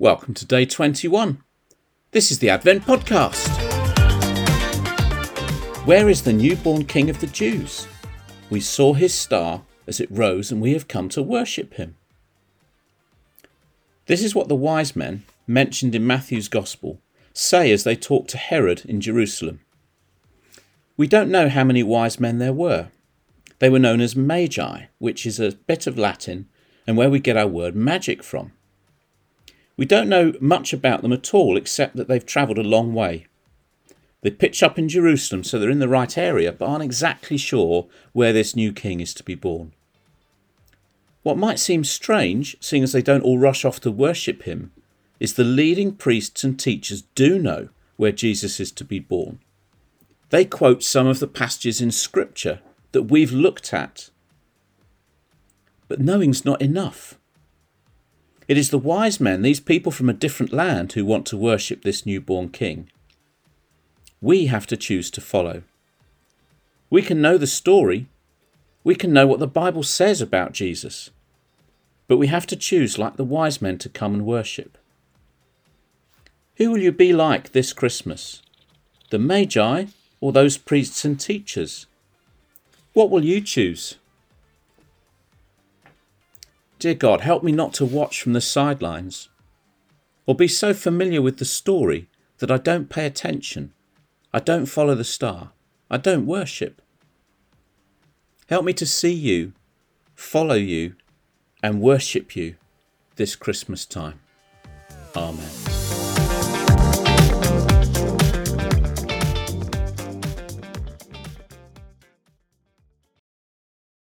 Welcome to day 21. This is the Advent Podcast. Where is the newborn King of the Jews? We saw his star as it rose, and we have come to worship him. This is what the wise men, mentioned in Matthew's Gospel, say as they talk to Herod in Jerusalem. We don't know how many wise men there were. They were known as magi, which is a bit of Latin and where we get our word magic from. We don't know much about them at all except that they've travelled a long way. They pitch up in Jerusalem, so they're in the right area, but aren't exactly sure where this new king is to be born. What might seem strange, seeing as they don't all rush off to worship him, is the leading priests and teachers do know where Jesus is to be born. They quote some of the passages in Scripture that we've looked at. But knowing's not enough. It is the wise men, these people from a different land, who want to worship this newborn king. We have to choose to follow. We can know the story, we can know what the Bible says about Jesus, but we have to choose, like the wise men, to come and worship. Who will you be like this Christmas? The Magi or those priests and teachers? What will you choose? Dear God, help me not to watch from the sidelines or be so familiar with the story that I don't pay attention, I don't follow the star, I don't worship. Help me to see you, follow you, and worship you this Christmas time. Amen.